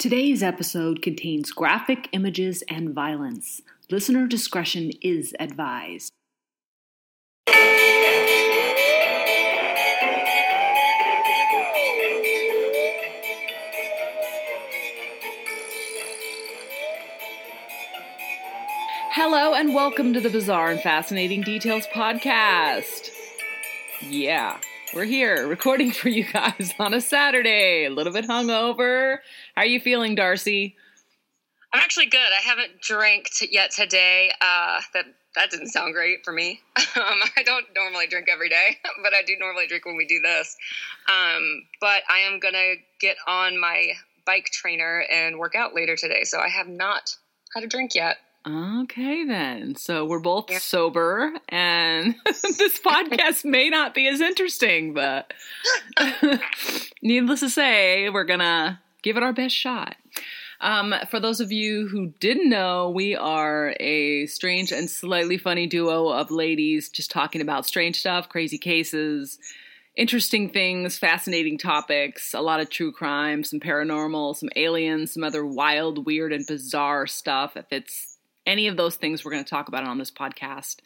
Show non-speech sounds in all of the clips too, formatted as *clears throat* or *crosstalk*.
Today's episode contains graphic images and violence. Listener discretion is advised. Hello, and welcome to the Bizarre and Fascinating Details podcast. Yeah, we're here recording for you guys on a Saturday, a little bit hungover. How are you feeling, Darcy? I'm actually good. I haven't drank yet today. Uh, that that didn't sound great for me. *laughs* Um, I don't normally drink every day, *laughs* but I do normally drink when we do this. Um, but I am gonna get on my bike trainer and work out later today, so I have not had a drink yet. Okay, then. So we're both yeah. sober, and *laughs* this podcast may not be as interesting, but *laughs* needless to say, we're gonna give it our best shot. Um, for those of you who didn't know, we are a strange and slightly funny duo of ladies just talking about strange stuff, crazy cases, interesting things, fascinating topics, a lot of true crime, some paranormal, some aliens, some other wild, weird, and bizarre stuff. If it's any of those things we're going to talk about on this podcast.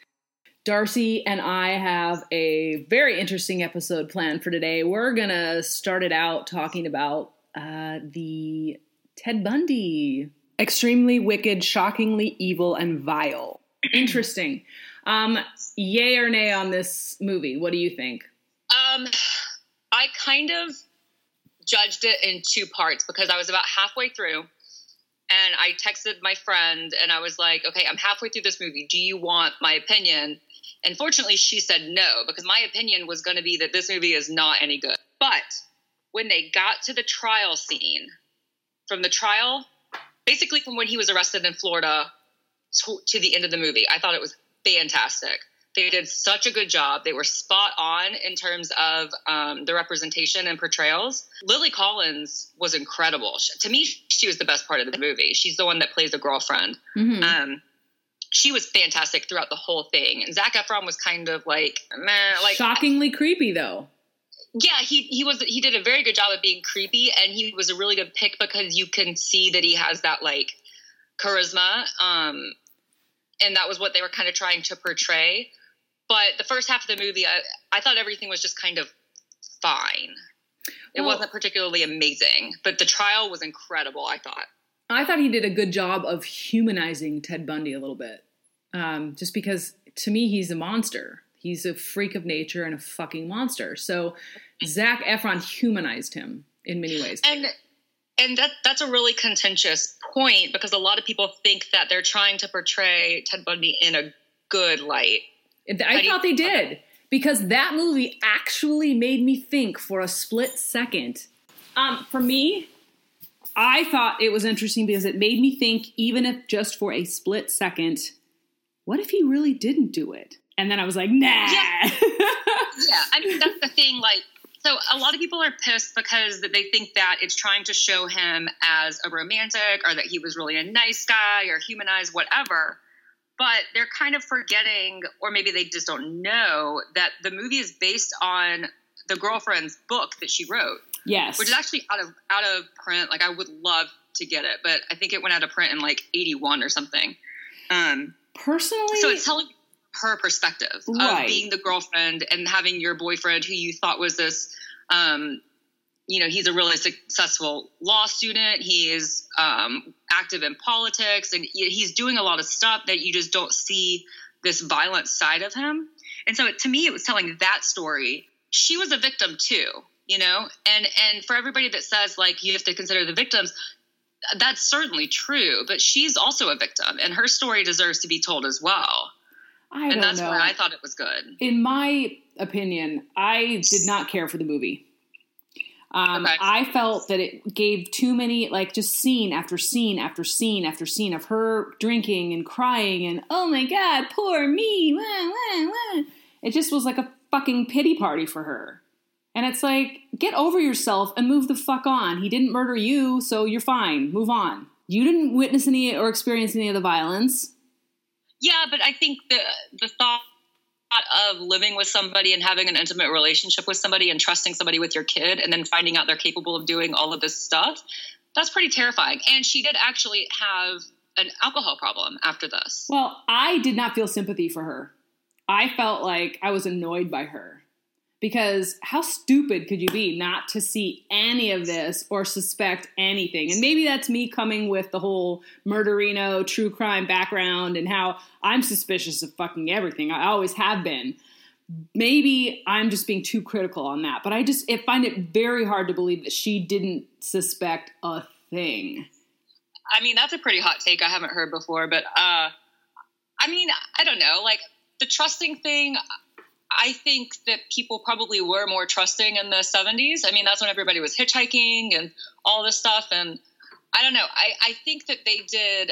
Darcy and I have a very interesting episode planned for today. We're going to start it out talking about uh, the Ted Bundy. Extremely wicked, shockingly evil, and vile. *clears throat* Interesting. Um, yay or nay on this movie? What do you think? Um, I kind of judged it in two parts because I was about halfway through and I texted my friend and I was like, okay, I'm halfway through this movie. Do you want my opinion? And fortunately, she said no, because my opinion was going to be that this movie is not any good. But when they got to the trial scene, from the trial, basically from when he was arrested in Florida to, to the end of the movie, I thought it was fantastic. They did such a good job. They were spot on in terms of um, the representation and portrayals. Lily Collins was incredible. She, to me, she was the best part of the movie. She's the one that plays the girlfriend. Mm-hmm. Um, she was fantastic throughout the whole thing. And Zac Efron was kind of like, man, like shockingly creepy though. Yeah, he he was he did a very good job of being creepy, and he was a really good pick because you can see that he has that like charisma. Um, and that was what they were kind of trying to portray. But the first half of the movie, I, I thought everything was just kind of fine. It well, wasn't particularly amazing, but the trial was incredible, I thought. I thought he did a good job of humanizing Ted Bundy a little bit. Um, just because to me, he's a monster. He's a freak of nature and a fucking monster. So Zac Efron humanized him in many ways. And and that that's a really contentious point because a lot of people think that they're trying to portray Ted Bundy in a good light. I thought they did because that movie actually made me think for a split second. Um, for me, I thought it was interesting because it made me think, even if just for a split second, what if he really didn't do it? And then I was like, nah. Yeah, *laughs* yeah. I mean, that's the thing. Like, so a lot of people are pissed because they think that it's trying to show him as a romantic or that he was really a nice guy or humanized, whatever but they're kind of forgetting, or maybe they just don't know, that the movie is based on the girlfriend's book that she wrote. Yes, which is actually out of out of print. Like I would love to get it, but I think it went out of print in like eighty one or something. Um, Personally, so it's telling her perspective right. of being the girlfriend and having your boyfriend who you thought was this um, you know he's a really successful law student. He is um, active in politics and he's doing a lot of stuff that you just don't see this violent side of him. And so it, to me it was telling that story. She was a victim too you know? And and for everybody that says like you have to consider the victims that's certainly true but she's also a victim and her story deserves to be told as well. I and that's know. why i thought it was good. In my opinion i did not care for the movie um, okay. I felt that it gave too many, like just scene after scene after scene after scene of her drinking and crying and oh my god, poor me. Wah, wah, wah. It just was like a fucking pity party for her. And it's like, get over yourself and move the fuck on. He didn't murder you, so you're fine. Move on. You didn't witness any or experience any of the violence. Yeah, but I think the the thought of living with somebody and having an intimate relationship with somebody and trusting somebody with your kid and then finding out they're capable of doing all of this stuff That's pretty terrifying. And she did actually have an alcohol problem after this. Well, I did not feel sympathy for her. I felt like I was annoyed by her because how stupid could you be not to see any of this or suspect anything? And maybe that's me coming with the whole murderino true crime background and how I'm suspicious of fucking everything. I always have been. Maybe I'm just being too critical on that, but I just I find it very hard to believe that she didn't suspect a thing. I mean, that's a pretty hot take I haven't heard before, but uh I mean, I don't know, like the trusting thing I think that people probably were more trusting in the 70s. I mean, that's when everybody was hitchhiking and all this stuff. And I don't know. I, I think that they did,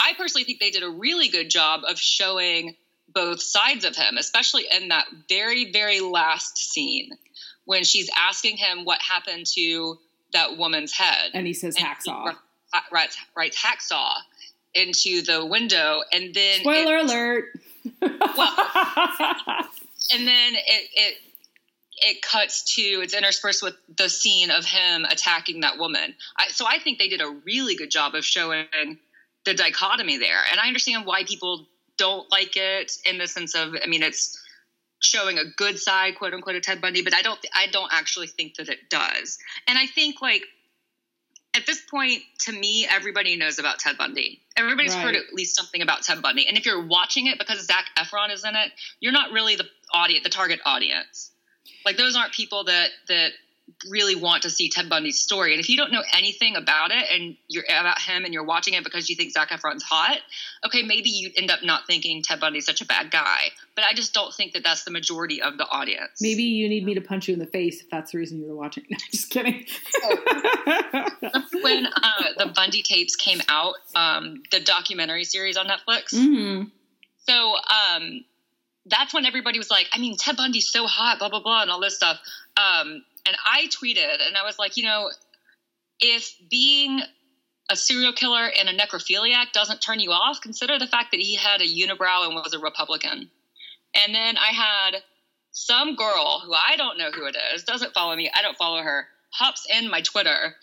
I personally think they did a really good job of showing both sides of him, especially in that very, very last scene when she's asking him what happened to that woman's head. And he says and hacksaw. He writes, writes hacksaw into the window. And then. Spoiler it, alert. Well, *laughs* and then it it it cuts to it's interspersed with the scene of him attacking that woman. I, so I think they did a really good job of showing the dichotomy there, and I understand why people don't like it in the sense of I mean it's showing a good side, quote unquote, of Ted Bundy, but I don't I don't actually think that it does, and I think like at this point, to me, everybody knows about Ted Bundy. Everybody's right. heard at least something about Ted Bundy. And if you're watching it because Zac Efron is in it, you're not really the audience, the target audience. Like those aren't people that that really want to see Ted Bundy's story. And if you don't know anything about it and you're about him and you're watching it because you think Zac Efron's hot, okay, maybe you end up not thinking Ted Bundy's such a bad guy. But I just don't think that that's the majority of the audience. Maybe you need me to punch you in the face if that's the reason you're watching. *laughs* No, just kidding. when uh, *laughs* the Bundy tapes came out, um, the documentary series on Netflix. Mm-hmm. So um, that's when everybody was like, I mean, Ted Bundy's so hot, blah, blah, blah, and all this stuff. Um, and I tweeted and I was like, you know, if being a serial killer and a necrophiliac doesn't turn you off, consider the fact that he had a unibrow and was a Republican. And then I had some girl who I don't know who it is, doesn't follow me, I don't follow her, hops in my Twitter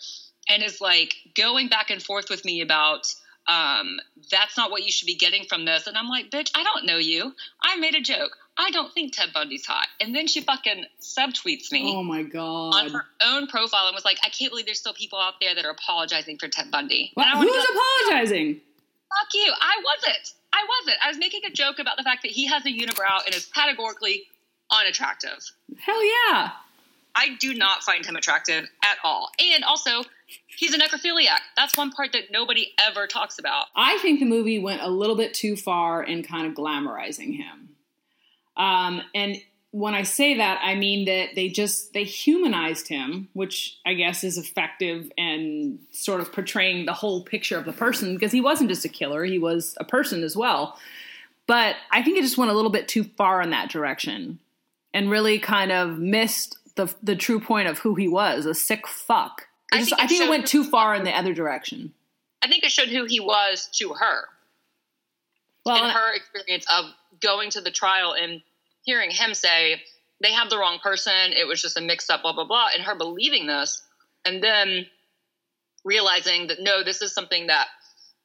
and is like going back and forth with me about um, that's not what you should be getting from this. And I'm like, bitch, I don't know you. I made a joke. I don't think Ted Bundy's hot. And then she fucking subtweets me. Oh my God. On her own profile and was like, I can't believe there's still people out there that are apologizing for Ted Bundy. What? Who's like, apologizing? Fuck you. I wasn't. I wasn't. I was making a joke about the fact that he has a unibrow and is categorically unattractive. Hell yeah. I do not find him attractive at all. And also, he's a necrophiliac. That's one part that nobody ever talks about. I think the movie went a little bit too far in kind of glamorizing him. Um, and when I say that, I mean that they just they humanized him, which I guess is effective and sort of portraying the whole picture of the person because he wasn't just a killer; he was a person as well. But I think it just went a little bit too far in that direction, and really kind of missed the the true point of who he was—a sick fuck. I, just, think, it I think it went too far in the other direction. I think it showed who he was to her. Well, and her experience of going to the trial and hearing him say they have the wrong person, it was just a mix up, blah blah blah, and her believing this, and then realizing that no, this is something that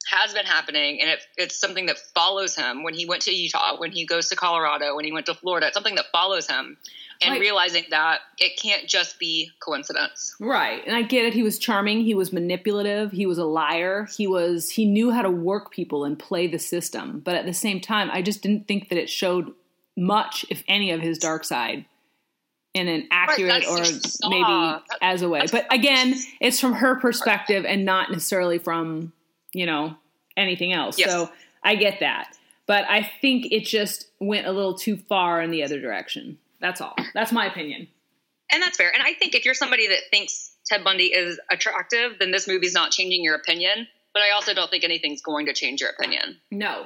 has been happening, and it, it's something that follows him when he went to Utah, when he goes to Colorado, when he went to Florida. It's something that follows him, and realizing that it can't just be coincidence. Right. And I get it. He was charming. He was manipulative. He was a liar. He was he knew how to work people and play the system. But at the same time, I just didn't think that it showed much, if any, of his dark side in an accurate right, or maybe as a way. But again, it's from her perspective and not necessarily from, you know, anything else. Yes. So I get that. But I think it just went a little too far in the other direction. That's all. That's my opinion. And that's fair. And I think if you're somebody that thinks Ted Bundy is attractive, then this movie's not changing your opinion. But I also don't think anything's going to change your opinion. No.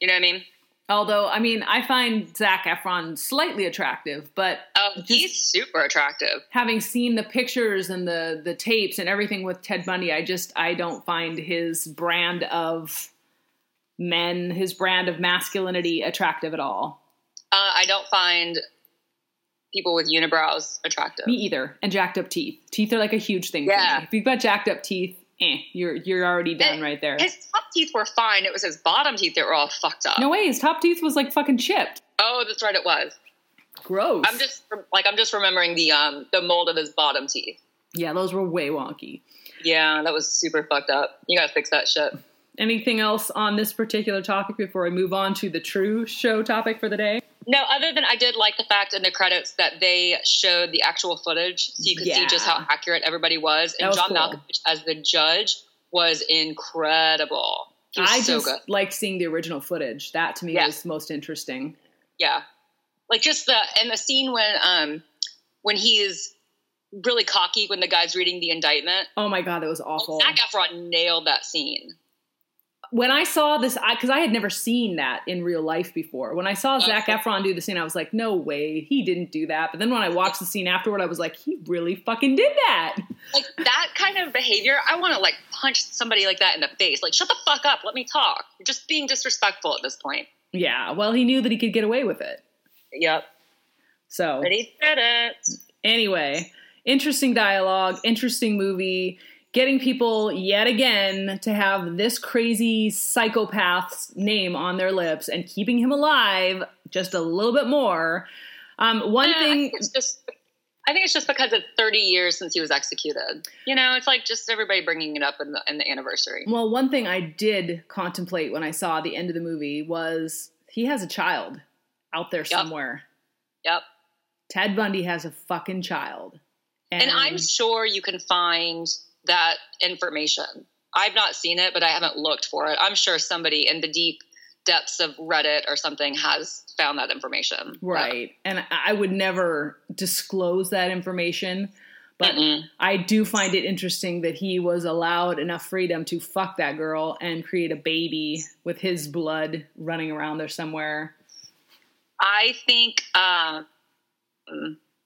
You know what I mean? Although, I mean, I find Zac Efron slightly attractive, but oh, he's super attractive. Having seen the pictures and the the tapes and everything with Ted Bundy, I just I don't find his brand of men, his brand of masculinity, attractive at all. Uh, I don't find people with unibrows attractive. Me either. And jacked up teeth. Teeth are like a huge thing yeah. If you've got jacked up teeth, eh, you're you're already done Eh, right there. His top teeth were fine. It was his bottom teeth that were all fucked up. No way, his top teeth was like fucking chipped. Oh, that's right. It was. Gross. I'm just like I'm just remembering the um the mold of his bottom teeth. yeah, those were way wonky. Yeah, that was super fucked up. You gotta fix that shit. Anything else on this particular topic before we move on to the true show topic for the day? No, other than I did like the fact in the credits that they showed the actual footage, so you could see just how accurate everybody was. And was John cool. Malkovich as the judge was incredible. Was I so just like seeing the original footage. That to me Yeah. was most interesting. Yeah, like just the and the scene when um when he's really cocky when the guy's reading the indictment. Oh my god, that was awful. Zac Efron nailed that scene. When I saw this, because I, had never seen that in real life before. When I saw oh, Zac Okay. Efron do the scene, I was like, no way, he didn't do that. But then when I watched the scene afterward, I was like, he really fucking did that. Like that kind of behavior, I want to like punch somebody like that in the face. Like, shut the fuck up, let me talk. You're just being disrespectful at this point. Yeah, well, he knew that he could get away with it. Yep, So, but he did it. anyway, interesting dialogue, interesting movie. Getting people yet again to have this crazy psychopath's name on their lips and keeping him alive just a little bit more. Um, one Yeah, thing it's just. I think it's just because it's 30 years since he was executed. You know, it's like just everybody bringing it up in the, in the anniversary. Well, one thing I did contemplate when I saw the end of the movie was he has a child out there somewhere. Yep. Ted Bundy has a fucking child. And I'm sure you can find that information. I've not seen it, but I haven't looked for it. I'm sure somebody in the deep depths of Reddit or something has found that information. right. And I would never disclose that information, but Mm-mm. I do find it interesting that he was allowed enough freedom to fuck that girl and create a baby with his blood running around there somewhere. I think um,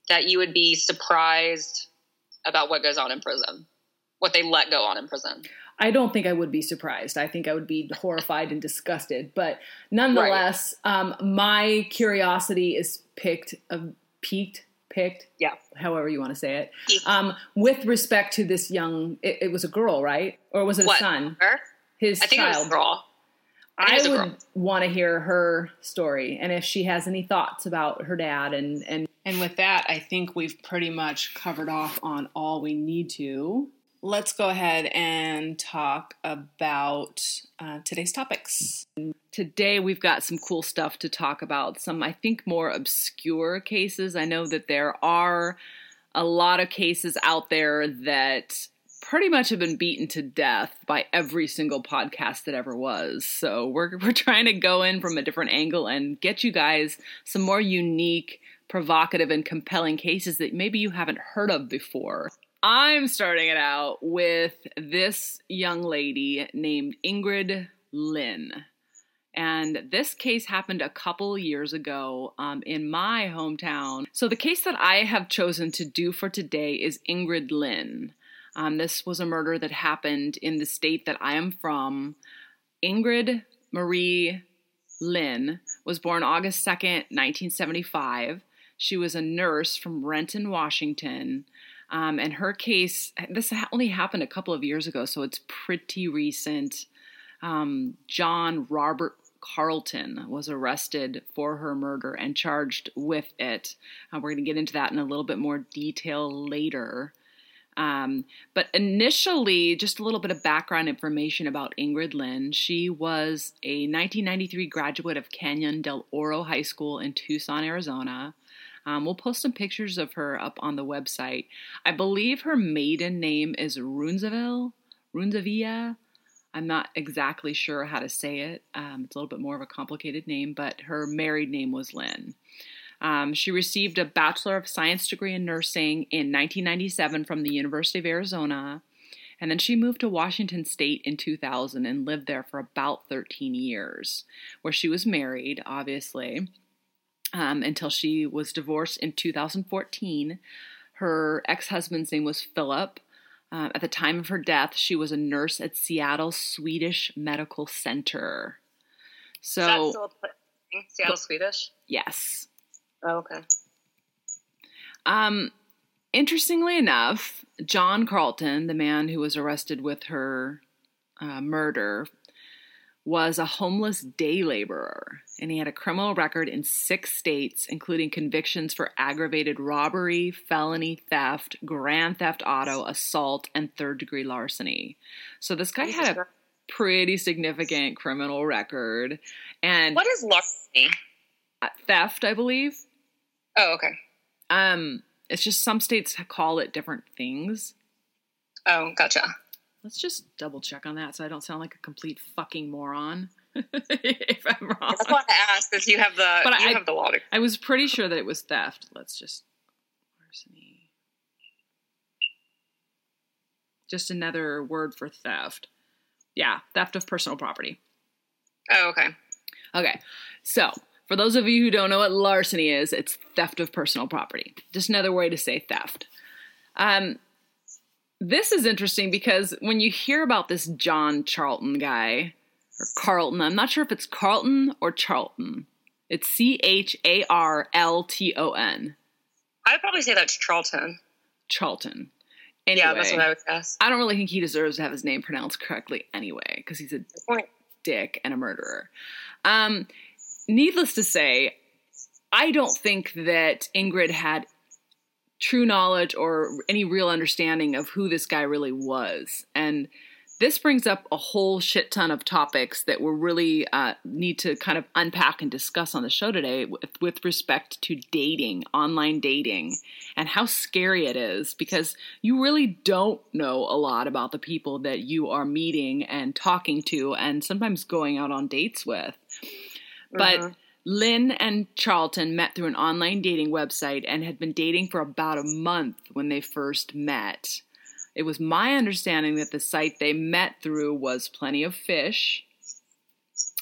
that you would be surprised about what goes on in prison, what they let go on in prison. I don't think I would be surprised. I think I would be horrified and disgusted. But nonetheless, um, my curiosity is picked, uh, peaked, picked, Yeah. however you want to say it, um, with respect to this young. It, it was a girl, right? Or was it a What? son? Her? His I think child. it was a girl. I I it was a would want to hear her story and if she has any thoughts about her dad and and And with that, I think we've pretty much covered off on all we need to. Let's go ahead and talk about uh, today's topics. Today we've got some cool stuff to talk about. Some, I think, more obscure cases. I know that there are a lot of cases out there that pretty much have been beaten to death by every single podcast that ever was. So we're *laughs* we're trying to go in from a different angle and get you guys some more unique, provocative, and compelling cases that maybe you haven't heard of before. I'm starting it out with this young lady named Ingrid Lynn. And this case happened a couple years ago um, in my hometown. So, the case that I have chosen to do for today is Ingrid Lynn. Um, this was a murder that happened in the state that I am from. Ingrid Marie Lynn was born August 2nd, 1975. She was a nurse from Renton, Washington. Um, and her case, this only happened a couple of years ago, so it's pretty recent. Um, John Robert Carlton was arrested for her murder and charged with it. Uh, we're going to get into that in a little bit more detail later. Um, but initially, just a little bit of background information about Ingrid Lynn. She was a 1993 graduate of Canyon del Oro High School in Tucson, Arizona. Um, we'll post some pictures of her up on the website. I believe her maiden name is Runzaville, Runzavilla. I'm not exactly sure how to say it. Um, it's a little bit more of a complicated name, but her married name was Lynn. Um, she received a Bachelor of Science degree in nursing in 1997 from the University of Arizona. And then she moved to Washington State in 2000 and lived there for about 13 years, where she was married, obviously, um, until she was divorced in 2014. Her ex husband's name was Philip. Uh, at the time of her death, she was a nurse at Seattle Swedish Medical Center. So? Seattle Swedish? yes. Oh, okay. Um, interestingly enough, John Carlton, the man who was arrested with her uh, murder, was a homeless day laborer, and he had a criminal record in six states, including convictions for aggravated robbery, felony theft, grand theft auto, assault, and third degree larceny. So this guy had a pretty significant criminal record. And what is larceny? Uh, theft, I believe. Oh, okay. Um, it's just some states call it different things. Oh, gotcha. Let's just double check on that so I don't sound like a complete fucking moron. *laughs* if I'm wrong. That's why I asked because you have the but you I, have the law. I was pretty sure that it was theft. Let's just larceny. Just another word for theft. Yeah, theft of personal property. Oh, okay. Okay. So, for those of you who don't know what larceny is, it's theft of personal property. Just another way to say theft. Um, this is interesting because when you hear about this John Charlton guy, or Carlton, I'm not sure if it's Carlton or Charlton. It's C H A R L T O N. I'd probably say that's Charlton. Charlton. Anyway, yeah, that's what I would guess. I don't really think he deserves to have his name pronounced correctly anyway, because he's a dick and a murderer. Um, needless to say, I don't think that Ingrid had true knowledge or any real understanding of who this guy really was. And this brings up a whole shit ton of topics that we really uh, need to kind of unpack and discuss on the show today with, with, respect to dating, online dating, and how scary it is because you really don't know a lot about the people that you are meeting and talking to and sometimes going out on dates with. But uh-huh. Lynn and Charlton met through an online dating website and had been dating for about a month when they first met. It was my understanding that the site they met through was Plenty of Fish,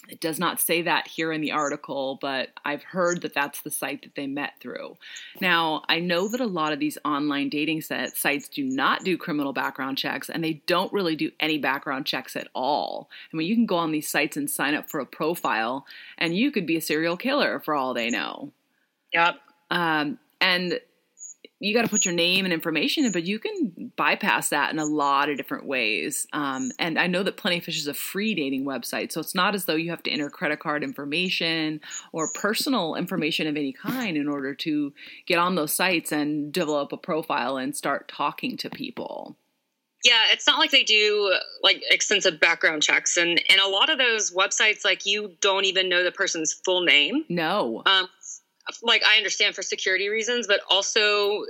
it does not say that here in the article, but I've heard that that's the site that they met through. Now, I know that a lot of these online dating set, sites do not do criminal background checks and they don't really do any background checks at all. I mean, you can go on these sites and sign up for a profile and you could be a serial killer for all they know. Yep. Um, and you got to put your name and information in, but you can bypass that in a lot of different ways. Um, and I know that Plenty of Fish is a free dating website, so it's not as though you have to enter credit card information or personal information of any kind in order to get on those sites and develop a profile and start talking to people. Yeah, it's not like they do like extensive background checks, and and a lot of those websites, like you don't even know the person's full name. No. Um, like I understand for security reasons, but also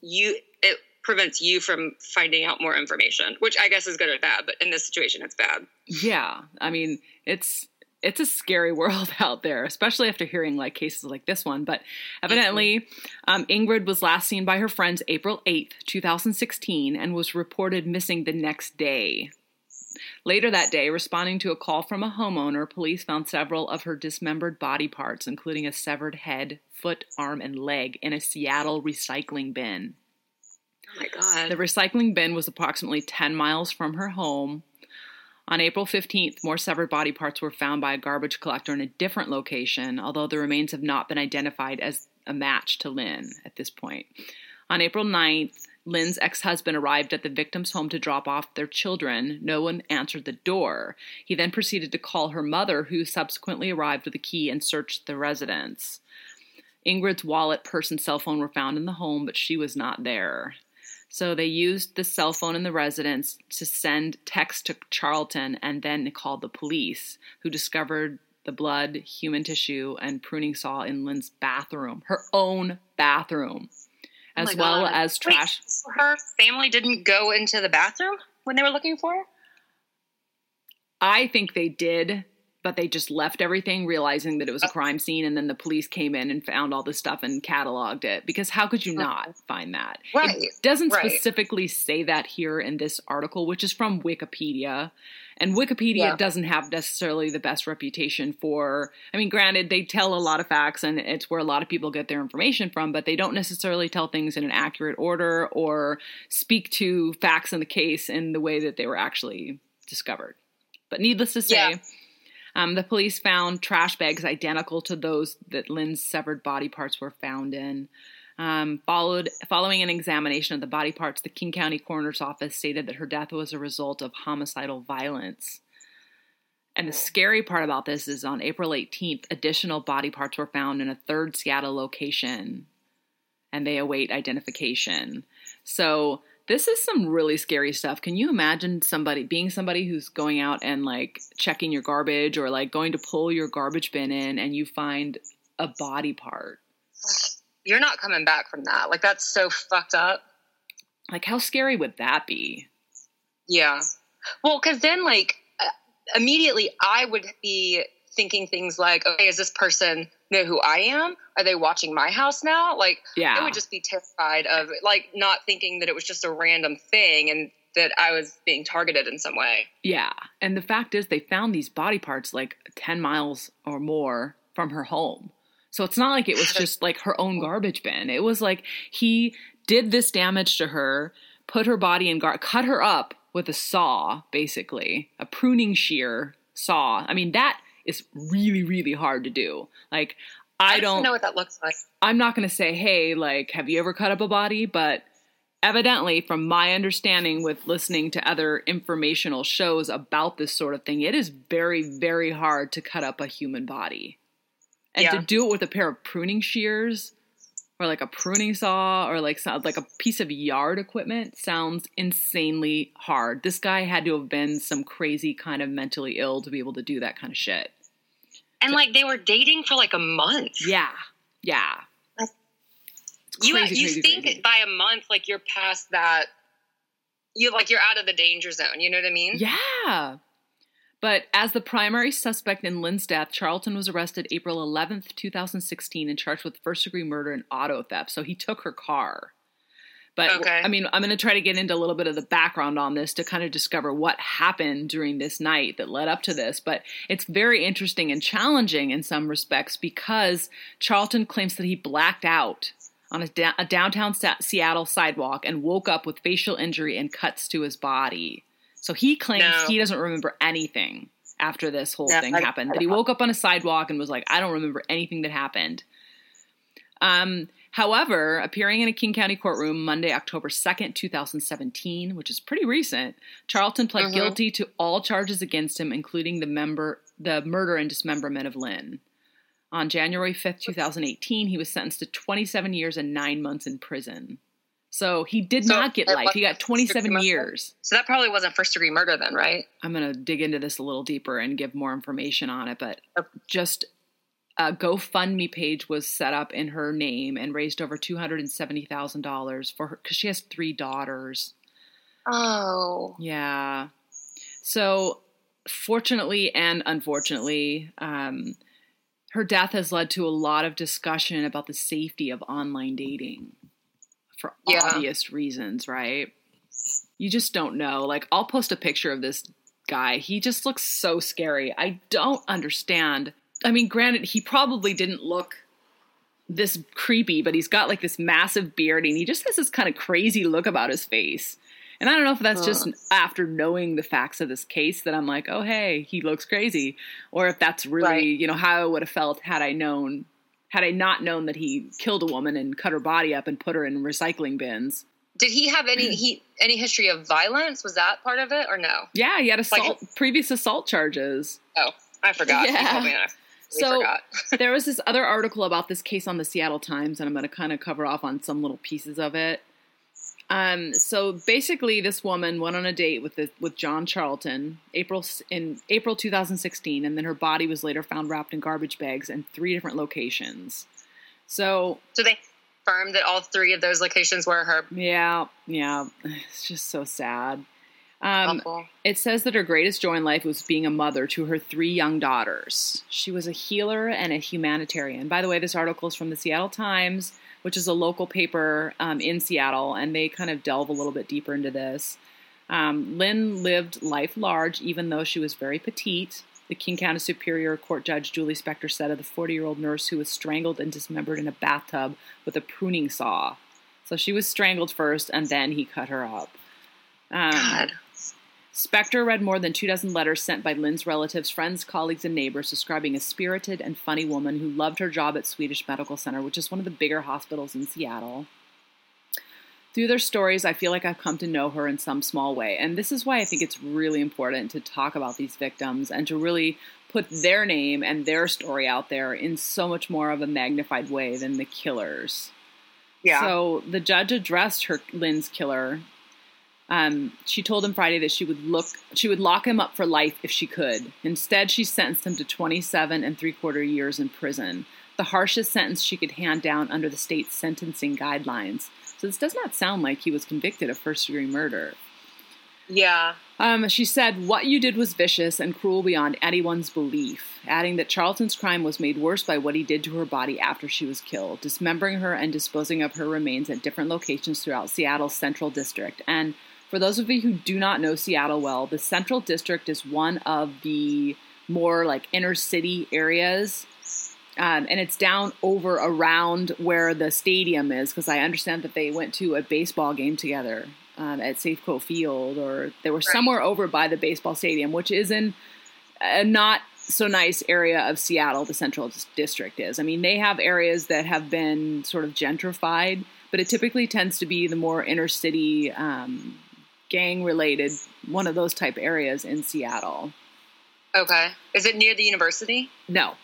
you it prevents you from finding out more information, which I guess is good or bad, but in this situation it's bad. Yeah. I mean, it's it's a scary *laughs* world out there, especially after hearing like cases like this one. But evidently, um, Ingrid was last seen by her friends April 8th, 2016, and was reported missing the next day. Later that day, responding to a call from a homeowner, police found several of her dismembered body parts, including a severed head, foot, arm, and leg, in a Seattle recycling bin. Oh my God. The recycling bin was approximately 10 miles from her home. On April 15th, more severed body parts were found by a garbage collector in a different location, although the remains have not been identified as a match to Lynn at this point. On April 9th, Lynn's ex husband arrived at the victim's home to drop off their children. No one answered the door. He then proceeded to call her mother, who subsequently arrived with a key and searched the residence. Ingrid's wallet, purse, and cell phone were found in the home, but she was not there. So they used the cell phone in the residence to send text to Charlton and then called the police, who discovered the blood, human tissue, and pruning saw in Lynn's bathroom, her own bathroom. Oh as oh well God. as trash. Wait, so her family didn't go into the bathroom when they were looking for her? I think they did, but they just left everything, realizing that it was a crime scene, and then the police came in and found all the stuff and cataloged it. Because how could you not find that? Right. It doesn't right. specifically say that here in this article, which is from Wikipedia. And Wikipedia yeah. doesn't have necessarily the best reputation for, I mean, granted, they tell a lot of facts and it's where a lot of people get their information from, but they don't necessarily tell things in an accurate order or speak to facts in the case in the way that they were actually discovered. But needless to say, yeah. Um, the police found trash bags identical to those that Lynn's severed body parts were found in. Um, followed following an examination of the body parts, the King County Coroner's Office stated that her death was a result of homicidal violence. And the scary part about this is on April 18th, additional body parts were found in a third Seattle location, and they await identification. So this is some really scary stuff. Can you imagine somebody being somebody who's going out and like checking your garbage or like going to pull your garbage bin in and you find a body part? You're not coming back from that. Like that's so fucked up. Like how scary would that be? Yeah. Well, because then like uh, immediately I would be thinking things like, okay, is this person know who I am? Are they watching my house now? Like, Yeah. I would just be terrified of like not thinking that it was just a random thing and that I was being targeted in some way. Yeah. And the fact is, they found these body parts like 10 miles or more from her home. So it's not like it was *laughs* just like her own garbage bin. It was like he did this damage to her, put her body in gar, cut her up with a saw, basically, a pruning shear saw. I mean, that is really, really hard to do. Like, I, don't don't know what that looks like. I'm not going to say, hey, like, have you ever cut up a body? But evidently, from my understanding with listening to other informational shows about this sort of thing, it is very, very hard to cut up a human body. And to do it with a pair of pruning shears or like a pruning saw or like so- like a piece of yard equipment sounds insanely hard. This guy had to have been some crazy kind of mentally ill to be able to do that kind of shit. And like they were dating for like a month. Yeah. Yeah. It's You crazy, you crazy, think crazy. by a month like you're past that you like you're out of the danger zone, you know what I mean? Yeah. But as the primary suspect in Lynn's death, Charlton was arrested April 11th, 2016, and charged with first degree murder and auto theft. So he took her car. But Okay. I mean, I'm going to try to get into a little bit of the background on this to kind of discover what happened during this night that led up to this. But it's very interesting and challenging in some respects because Charlton claims that he blacked out on a, da- a downtown Sa- Seattle sidewalk and woke up with facial injury and cuts to his body. So he claims No. he doesn't remember anything after this whole No, thing I- happened. That he woke up on a sidewalk and was like, I don't remember anything that happened. Um, however, appearing in a King County courtroom Monday, October 2nd, 2017, which is pretty recent, Charlton pled Mhm. guilty to all charges against him, including the member the murder and dismemberment of Lynn. On January 5th, 2018, he was sentenced to 27 years and nine months in prison. So he did So not get life. He got 27 years. So that probably wasn't first degree murder then, right? I'm going to dig into this a little deeper and give more information on it, but just a GoFundMe page was set up in her name and raised over $270,000 for her because she has three daughters. Oh. Yeah. So, fortunately and unfortunately, um, her death has led to a lot of discussion about the safety of online dating for Yeah. obvious reasons, right? You just don't know. Like, I'll post a picture of this guy. He just looks so scary. I don't understand. I mean, granted, he probably didn't look this creepy, but he's got like this massive beard and he just has this kind of crazy look about his face. And I don't know if that's just after knowing the facts of this case that I'm like, oh, hey, he looks crazy. Or if that's really, Right. you know, how I would have felt had I known, had I not known that he killed a woman and cut her body up and put her in recycling bins. Did he have any he any history of violence? Was that part of it or no? Yeah, he had Like- assault, previous assault charges. Oh, I forgot. Yeah. told me I *laughs* So- so, *laughs* there was this other article about this case on the Seattle Times, and I'm going to kind of cover off on some little pieces of it. Um, so basically, this woman went on a date with the, with John Charlton April in April 2016, and then her body was later found wrapped in garbage bags in three different locations. So So they confirmed that all three of those locations were her. yeah, yeah, *sighs* it's just so sad. Um, it says that her greatest joy in life was being a mother to her three young daughters. She was a healer and a humanitarian. By the way, this article is from the Seattle Times, which is a local paper um, in Seattle, and they kind of delve a little bit deeper into this. Um, Lynn lived life large, even though she was very petite. The King County Superior Court Judge Julie Spector said of the 40 year old nurse who was strangled and dismembered in a bathtub with a pruning saw. So she was strangled first, and then he cut her up. Um, God. Spector read more than two dozen letters sent by Lynn's relatives, friends, colleagues, and neighbors describing a spirited and funny woman who loved her job at Swedish Medical Center, which is one of the bigger hospitals in Seattle. Through their stories, I feel like I've come to know her in some small way. And this is why I think it's really important to talk about these victims and to really put their name and their story out there in so much more of a magnified way than the killers. Yeah. So the judge addressed her Lynn's killer. Um, she told him Friday that she would look she would lock him up for life if she could. Instead, she sentenced him to 27 and three quarter years in prison, the harshest sentence she could hand down under the state's sentencing guidelines. So this does not sound like he was convicted of first degree murder. yeah. Um, she said, What you did was vicious and cruel beyond anyone's belief, adding that Charlton's crime was made worse by what he did to her body after she was killed, dismembering her and disposing of her remains at different locations throughout Seattle's Central District. And for those of you who do not know Seattle well, the Central District is one of the more like inner city areas. Um, and it's down over around where the stadium is because I understand that they went to a baseball game together um, at Safeco Field, or they were somewhere over by the baseball stadium, which is in a not so nice area of Seattle. The Central District is. I mean, they have areas that have been sort of gentrified, but it typically tends to be the more inner city, um, gang related, one of those type areas in Seattle. Okay. Is it near the university? No.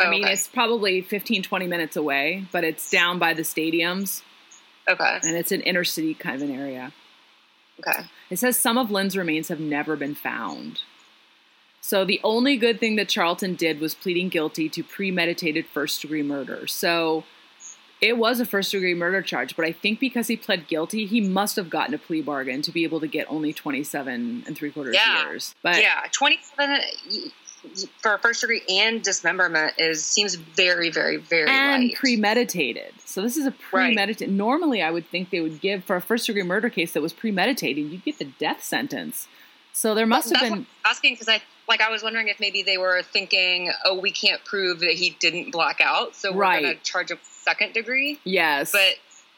Oh, I mean, okay. it's probably 15, 20 minutes away, but it's down by the stadiums okay. and it's an inner city kind of an area. Okay. It says some of Lynn's remains have never been found. So the only good thing that Charlton did was pleading guilty to premeditated first degree murder. So it was a first degree murder charge, but I think because he pled guilty, he must have gotten a plea bargain to be able to get only 27 and three quarters Yeah. years. But yeah, twenty-seven y- y- for first degree and dismemberment is seems very, very, very and light. premeditated. So this is a Right. premeditated. Normally, I would think they would give for a first degree murder case that was premeditated, you'd get the death sentence. So there must have That's been asking because I like I was wondering if maybe they were thinking, oh, we can't prove that he didn't black out, so we're Right. going to charge him second degree. yes, But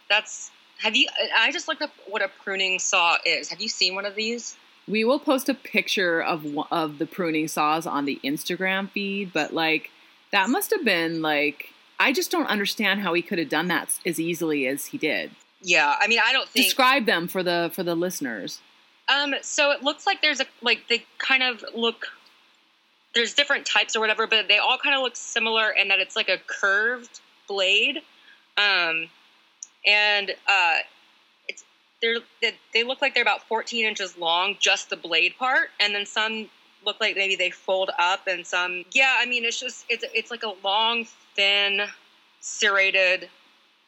that's have you? I just looked up what a pruning saw is. Have you seen one of these? We will post a picture of of the pruning saws on the Instagram feed, but like that must have been like I just don't understand how he could have done that as easily as he did. Yeah, I mean, I don't think. Describe them for the for the listeners. Um, so it looks like there's a like they kind of look. There's different types or whatever, but they all kind of look similar in that it's like a curved blade, um, and uh, it's they're they, they look like they're about 14 inches long, just the blade part, and then some look like maybe they fold up, and some yeah. I mean, it's just it's it's like a long, thin, serrated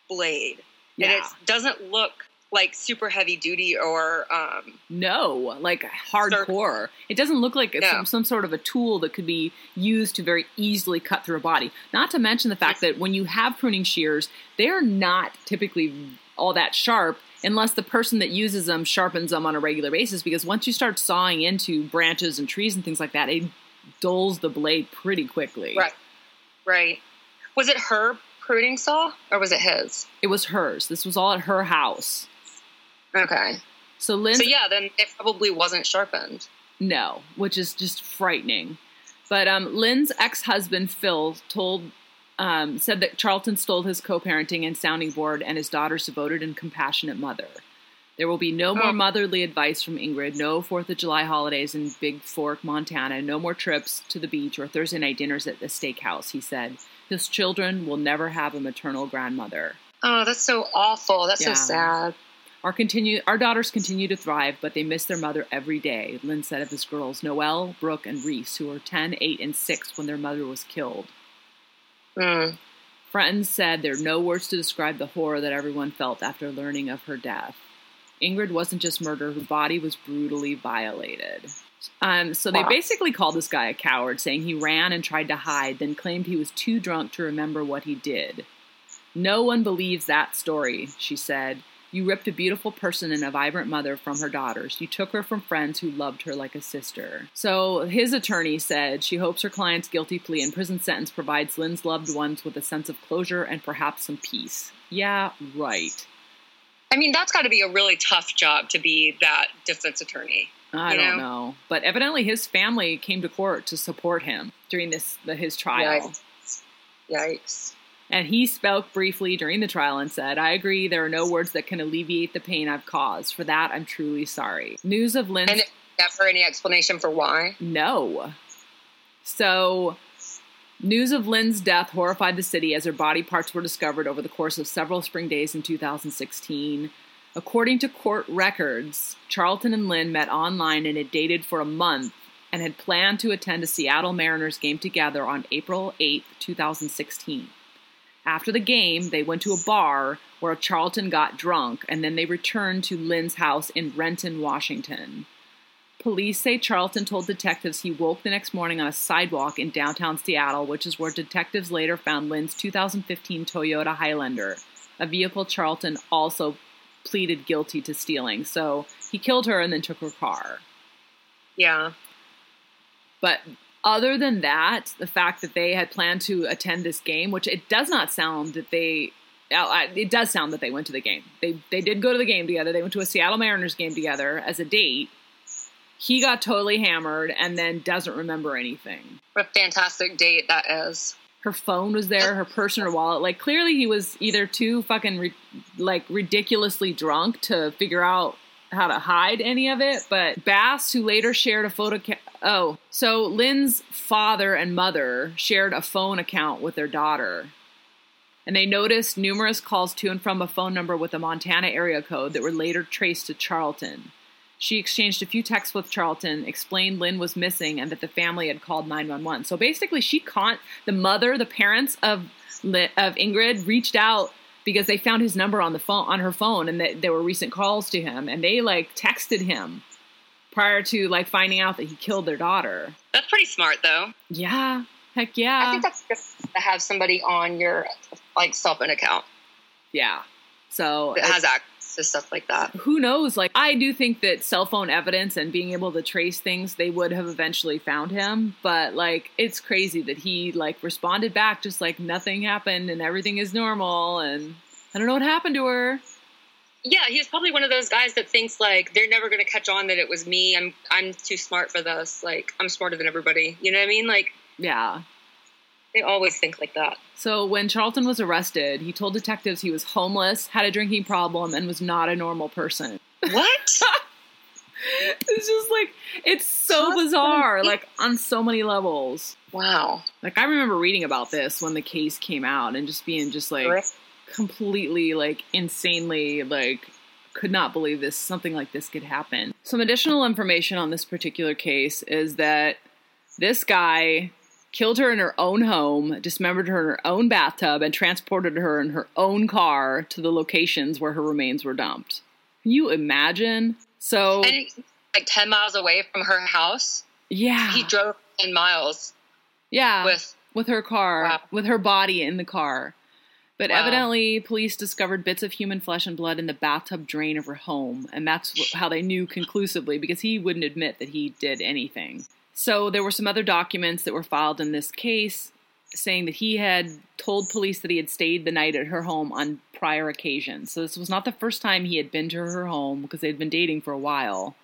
blade, and it doesn't look like super heavy duty or um, No, like hardcore. It doesn't look like it's No. some, some sort of a tool that could be used to very easily cut through a body. Not to mention the fact that when you have pruning shears, they're not typically all that sharp unless the person that uses them sharpens them on a regular basis because once you start sawing into branches and trees and things like that, it dulls the blade pretty quickly. Right. Right. Was it her pruning saw or was it his? It was hers. This was all at her house. Okay. So Lynn So yeah, then it probably wasn't sharpened. No, which is just frightening. But um, Lynn's ex-husband Phil told um, said that Charlton stole his co-parenting and sounding board and his daughter's devoted and compassionate mother. There will be no more Oh. motherly advice from Ingrid, no Fourth of July holidays in Bigfork, Montana, no more trips to the beach or Thursday night dinners at the steakhouse. He said his children will never have a maternal grandmother. Oh, that's so awful. That's Yeah. so sad. Our continue our daughters continue to thrive, but they miss their mother every day. Lynn said of his girls, Noelle, Brooke, and Reese, who were 10, 8, and 6 when their mother was killed. Mm. Friends said there are no words to describe the horror that everyone felt after learning of her death. Ingrid wasn't just murdered, her body was brutally violated. Um, so they Wow. basically called this guy a coward, saying he ran and tried to hide, then claimed he was too drunk to remember what he did. No one believes that story, she said. You ripped a beautiful person and a vibrant mother from her daughters. You took her from friends who loved her like a sister. So his attorney said she hopes her client's guilty plea and prison sentence provides Lynn's loved ones with a sense of closure and perhaps some peace. Yeah, right. I mean, that's got to be a really tough job to be that defense attorney. I don't know? know, but evidently his family came to court to support him during this the, his trial. Yikes. And he spoke briefly during the trial and said, I agree, there are no words that can alleviate the pain I've caused. For that, I'm truly sorry. News of Lynn's. And never any explanation for why. no. So, news of Lynn's death horrified the city as her body parts were discovered over the course of several spring days in 2016. According to court records, Charlton and Lynn met online and had dated for a month and had planned to attend a Seattle Mariners game together on April 8, 2016. After the game, they went to a bar where Charlton got drunk and then they returned to Lynn's house in Renton, Washington. Police say Charlton told detectives he woke the next morning on a sidewalk in downtown Seattle, which is where detectives later found Lynn's 2015 Toyota Highlander, a vehicle Charlton also pleaded guilty to stealing. So he killed her and then took her car. Yeah. But other than that, the fact that they had planned to attend this game, which it does not sound that they, it does sound that they went to the game. They they did go to the game together. They went to a Seattle Mariners game together as a date. He got totally hammered and then doesn't remember anything. What a fantastic date that is. Her phone was there, her purse and her wallet. Like clearly, he was either too fucking ri- like ridiculously drunk to figure out how to hide any of it. But Bass, who later shared a photo, ca- oh, so Lynn's father and mother shared a phone account with their daughter, and they noticed numerous calls to and from a phone number with a Montana area code that were later traced to Charlton. She exchanged a few texts with Charlton, explained Lynn was missing, and that the family had called 911. So basically, she con the mother, the parents of of Ingrid reached out because they found his number on the phone on her phone, and that there were recent calls to him, and they like texted him prior to like finding out that he killed their daughter. That's pretty smart, though. Yeah, heck yeah. I think that's good to have somebody on your like cell phone account yeah. So it has access to stuff like that. who knows? Like, I do think that cell phone evidence and being able to trace things, they would have eventually found him. But like, it's crazy that he like responded back just like nothing happened and everything is normal. And I don't know what happened to her. Yeah, he's probably one of those guys that thinks like they're never going to catch on that it was me. I'm I'm too smart for this. Like I'm smarter than everybody. You know what I mean? Like Yeah. they always think like that. So when Charlton was arrested, he told detectives he was homeless, had a drinking problem, and was not a normal person. What? *laughs* It's just like it's so bizarre, like on so many levels. wow. Like I remember reading about this when the case came out and just being just like completely like insanely like could not believe this something like this could happen. Some additional information on this particular case is that this guy killed her in her own home, dismembered her in her own bathtub and transported her in her own car to the locations where her remains were dumped. Can you imagine? So And like ten miles away from her house, yeah. he drove ten miles yeah. with. with her car, Wow. with her body in the car. But Wow. evidently, police discovered bits of human flesh and blood in the bathtub drain of her home, and that's how they knew conclusively because he wouldn't admit that he did anything. So there were some other documents that were filed in this case saying that he had told police that he had stayed the night at her home on prior occasions. So this was not the first time he had been to her home because they'd been dating for a while.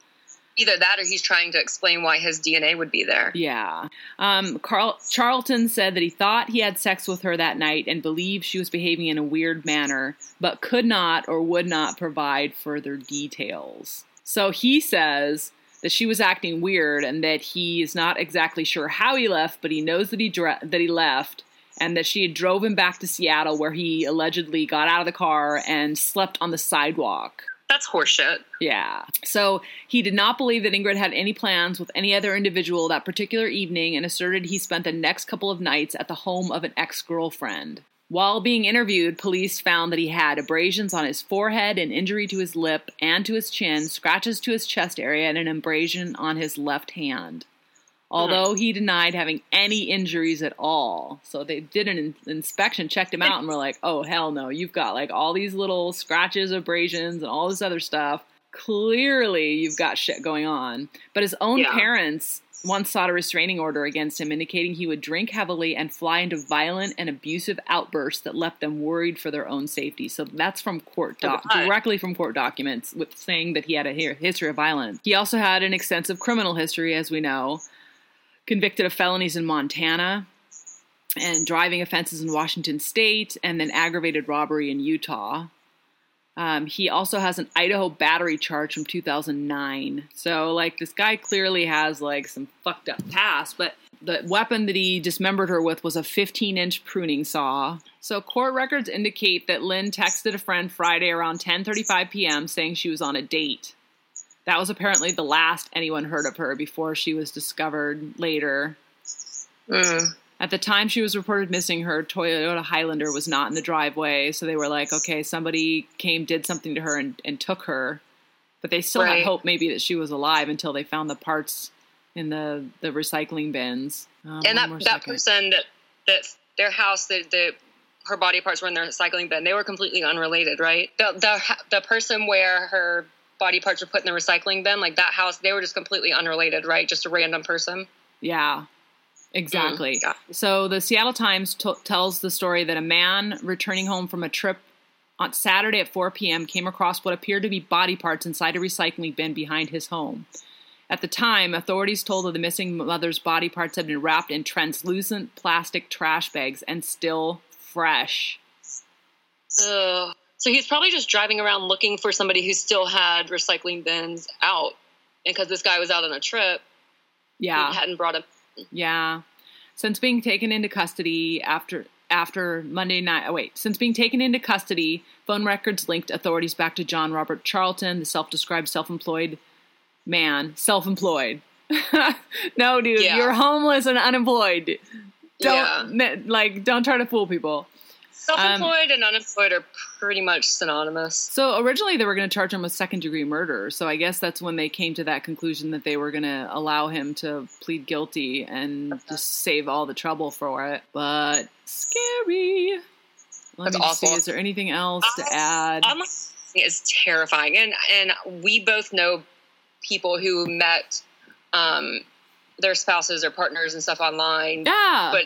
Either that, or he's trying to explain why his DNA would be there. Yeah. Um, Carl Charlton said that he thought he had sex with her that night and believed she was behaving in a weird manner, but could not or would not provide further details. So he says that she was acting weird and that he is not exactly sure how he left, but he knows that he dre- that he left and that she had drove him back to Seattle where he allegedly got out of the car and slept on the sidewalk. That's horseshit. Yeah. So he did not believe that Ingrid had any plans with any other individual that particular evening and asserted he spent the next couple of nights at the home of an ex girlfriend. While being interviewed, police found that he had abrasions on his forehead, an injury to his lip and to his chin, scratches to his chest area, and an abrasion on his left hand. Although he denied having any injuries at all. So they did an in- inspection, checked him out, and were like, oh, hell no, you've got like all these little scratches, abrasions, and all this other stuff. Clearly, you've got shit going on. But his own Yeah. parents once sought a restraining order against him, indicating he would drink heavily and fly into violent and abusive outbursts that left them worried for their own safety. So that's from court doc- directly from court documents, with saying that he had a history of violence. He also had an extensive criminal history, as we know, convicted of felonies in Montana and driving offenses in Washington State, and then aggravated robbery in Utah. Um, he also has an Idaho battery charge from 2009. So, like, this guy clearly has like some fucked up past. But the weapon that he dismembered her with was a 15 inch pruning saw. So, court records indicate that Lynn texted a friend Friday around 10:35 p.m. saying she was on a date. That was apparently the last anyone heard of her before she was discovered later. Mm. At the time she was reported missing, her Toyota Highlander was not in the driveway. So they were like, okay, somebody came, did something to her, and, and took her. But they still had hope maybe that she was alive until they found the parts in the, the recycling bins. Um, and that that person that that their house that the her body parts were in their recycling bin they were completely unrelated right the the the person where her body parts were put in the recycling bin like that house they were just completely unrelated right just a random person Yeah, exactly. Mm, yeah. So the Seattle Times t- tells the story that a man returning home from a trip on Saturday at 4 p.m. came across what appeared to be body parts inside a recycling bin behind his home. At the time, authorities told of the missing mother's body parts had been wrapped in translucent plastic trash bags and still fresh. Ugh. So he's probably just driving around looking for somebody who still had recycling bins out and because this guy was out on a trip Yeah. he hadn't brought him Yeah. Since being taken into custody after after Monday night, oh wait, since being taken into custody, phone records linked authorities back to John Robert Charlton, the self-described self-employed man, self-employed. *laughs* no, dude, Yeah. you're homeless and unemployed. Yeah. Don't ne- like don't try to fool people. Self-employed and unemployed are pretty much synonymous So originally they were going to charge him with second degree murder. So I guess that's when they came to that conclusion that they were going to allow him to plead guilty and just save all the trouble for it. But scary. Let That's me just see. awful. Is there anything else to add? online is terrifying, and and we both know people who met um, their spouses or partners and stuff online. yeah. But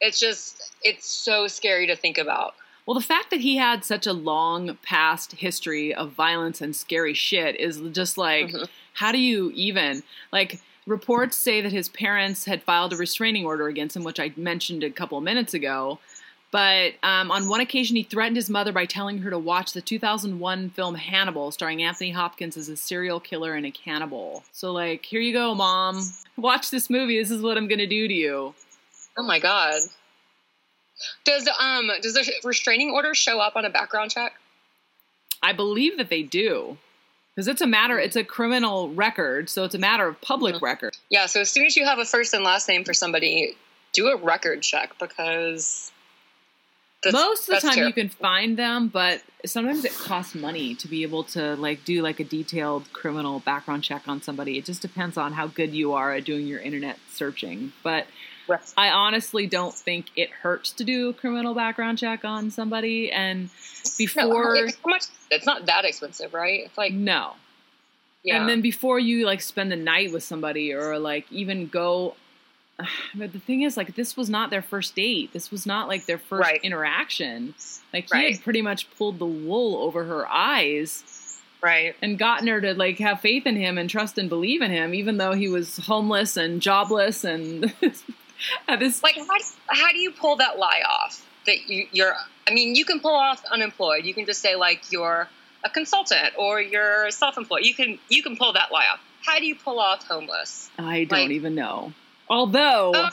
it's just it's so scary to think about. Well, the fact that he had such a long past history of violence and scary shit is just like, Mhm. how do you even like? Reports say that his parents had filed a restraining order against him, which I mentioned a couple of minutes ago. But um, on one occasion, he threatened his mother by telling her to watch the 2001 film Hannibal, starring Anthony Hopkins as a serial killer and a cannibal. So, like, here you go, mom. Watch this movie. This is what I'm going to do to you. Oh my god. Does um does the restraining order show up on a background check? I believe that they do. Because it's a matter, it's a criminal record, so it's a matter of public Mhm. record. Yeah. So as soon as you have a first and last name for somebody, do a record check because Most of the time you can find them, but sometimes it costs money to be able to like do like a detailed criminal background check on somebody. It just depends on how good you are at doing your internet searching. But Right. I honestly don't think it hurts to do a criminal background check on somebody. And No, before, it's much? It's not that expensive, right? It's like no, yeah. And then before you like spend the night with somebody or like even go *sighs* but the thing is like this was not their first date. This was not like their first Right. interaction. Like he Right. had pretty much pulled the wool over her eyes right. and gotten her to like have faith in him and trust and believe in him even though he was homeless and jobless and *laughs* this like how do, how do you pull that lie off that you, you're i mean you can pull off unemployed. You can just say like you're a consultant or you're self-employed. You can you can pull that lie off. How do you pull off homeless? I don't like- even know. Although oh,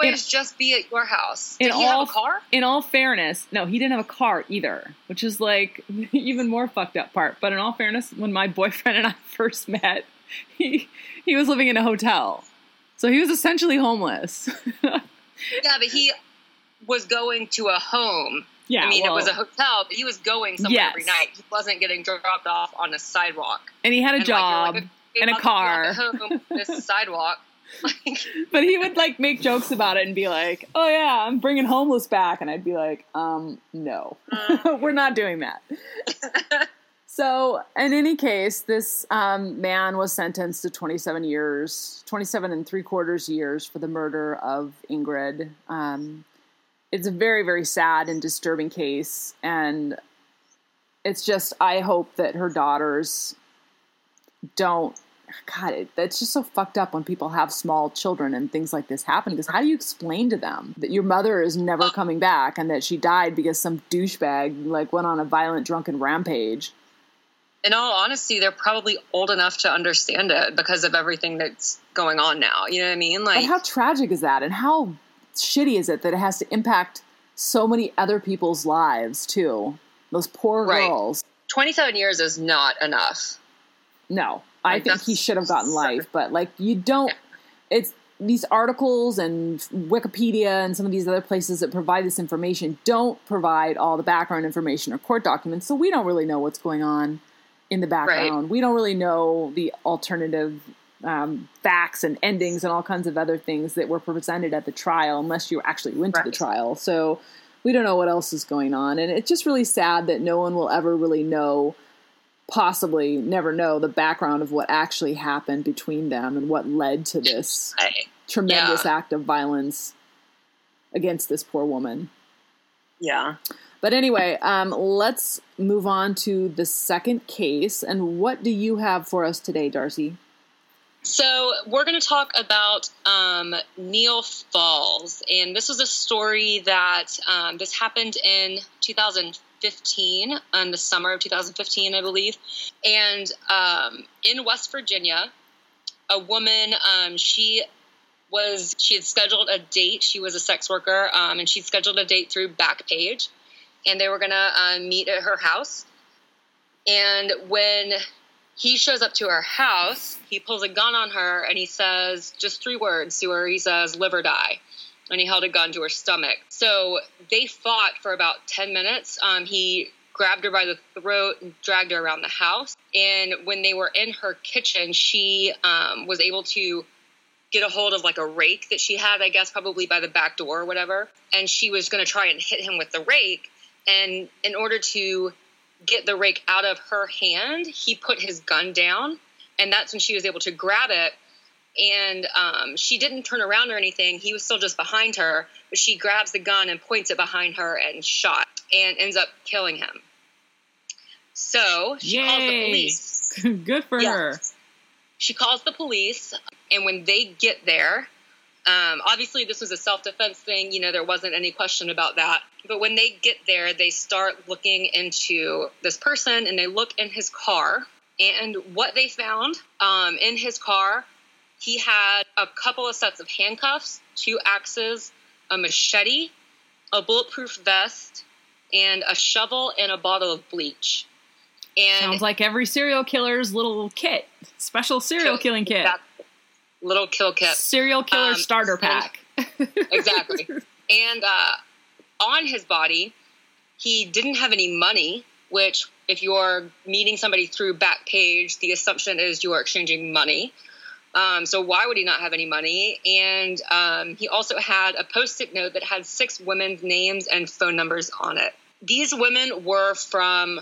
always just be at your house. in did he have all- a car? in all fairness, no, he didn't have a car either, which is like *laughs* even more fucked up part. But in all fairness, when my boyfriend and I *laughs* first met, he he was living in a hotel, so he was essentially homeless. *laughs* yeah but he was going to a home yeah, i mean well, it was a hotel but he was going somewhere Yes. every night he wasn't getting dropped off on a sidewalk and he had a And, job, like, okay, and a car. home this *laughs* sidewalk like but he would like make jokes about it and be like, "Oh yeah, I'm bringing homeless back," and I'd be like, "Um, no, Uh. *laughs* we're not doing that." So, in any case, this um, man was sentenced to 27 years, 27 and three quarters years for the murder of Ingrid. Um, it's a very, very sad and disturbing case. And it's just, I hope that her daughters don't. God, it, it's just so fucked up when people have small children and things like this happen. Because how do you explain to them that your mother is never coming back and that she died because some douchebag like went on a violent drunken rampage? In all honesty, they're probably old enough to understand it because of everything that's going on now. You know what I mean? Like, but how tragic is that, and how shitty is it that it has to impact so many other people's lives too? Those poor right. girls. Twenty-seven years is not enough. No, I like, think he should have gotten life, but like you don't. Yeah. It's these articles and Wikipedia and some of these other places that provide this information don't provide all the background information or court documents, so we don't really know what's going on in the background. Right. We don't really know the alternative um, facts and endings and all kinds of other things that were presented at the trial unless you actually went right. to the trial. So we don't know what else is going on. And it's just really sad that no one will ever really know, possibly never know, the background of what actually happened between them and what led to this tremendous yeah. act of violence against this poor woman. Yeah. But anyway, um, let's move on to the second case. And what do you have for us today, Darcy? So, we're going to talk about um, Neil Falls. And this was a story that um, this happened in 2015, in the summer of 2015, I believe. And um, in West Virginia, a woman, um, she was she had scheduled a date. She was a sex worker, um, and she scheduled a date through Backpage and they were gonna uh, meet at her house. And when he shows up to her house, he pulls a gun on her and he says just three words to her. He says, "Live or die," and he held a gun to her stomach. So they fought for about ten minutes. Um, he grabbed her by the throat and dragged her around the house. And when they were in her kitchen, she um, was able to get a hold of like a rake that she had, I guess, probably by the back door or whatever. And she was going to try and hit him with the rake. And in order to get the rake out of her hand, he put his gun down. And that's when she was able to grab it. And um, she didn't turn around or anything. He was still just behind her. But she grabs the gun and points it behind her and shot and ends up killing him. So she Yay. calls the police. *laughs* Good for her. She calls the police. And when they get there, um, obviously, this was a self defense thing. You know, there wasn't any question about that. But when they get there, they start looking into this person and they look in his car. And what they found um, in his car, he had a couple of sets of handcuffs, two axes, a machete, a bulletproof vest, and a shovel and a bottle of bleach. And Sounds like every serial killer's little kit, special serial killing kit. Little kill kit. Serial killer um, starter pack. And, *laughs* exactly. and uh, on his body, he didn't have any money, which, if you're meeting somebody through Backpage, the assumption is you are exchanging money. Um, so why would he not have any money? And um, he also had a post-it note that had six women's names and phone numbers on it. These women were from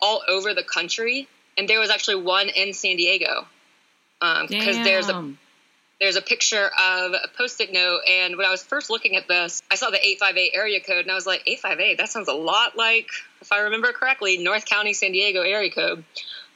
all over the country, and there was actually one in San Diego because um, there's a there's a picture of a post-it note and when i was first looking at this i saw the 858 area code and i was like 858 that sounds a lot like if i remember correctly north county san diego area code.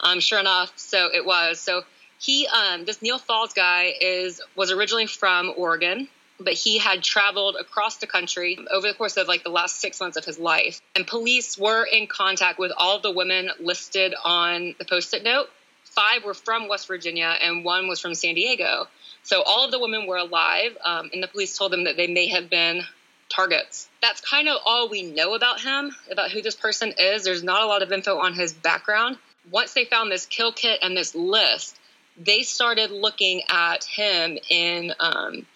Um, sure enough so it was. So he um, this neil falls guy is was originally from oregon but he had traveled across the country over the course of like the last six months of his life and police were in contact with all of the women listed on the post-it note. Five were from west virginia and one was from san diego so all of the women were alive, um, and the police told them that they may have been targets. That's kind of all we know about him, about who this person is. There's not a lot of info on his background. Once they found this kill kit and this list, they started looking at him in um,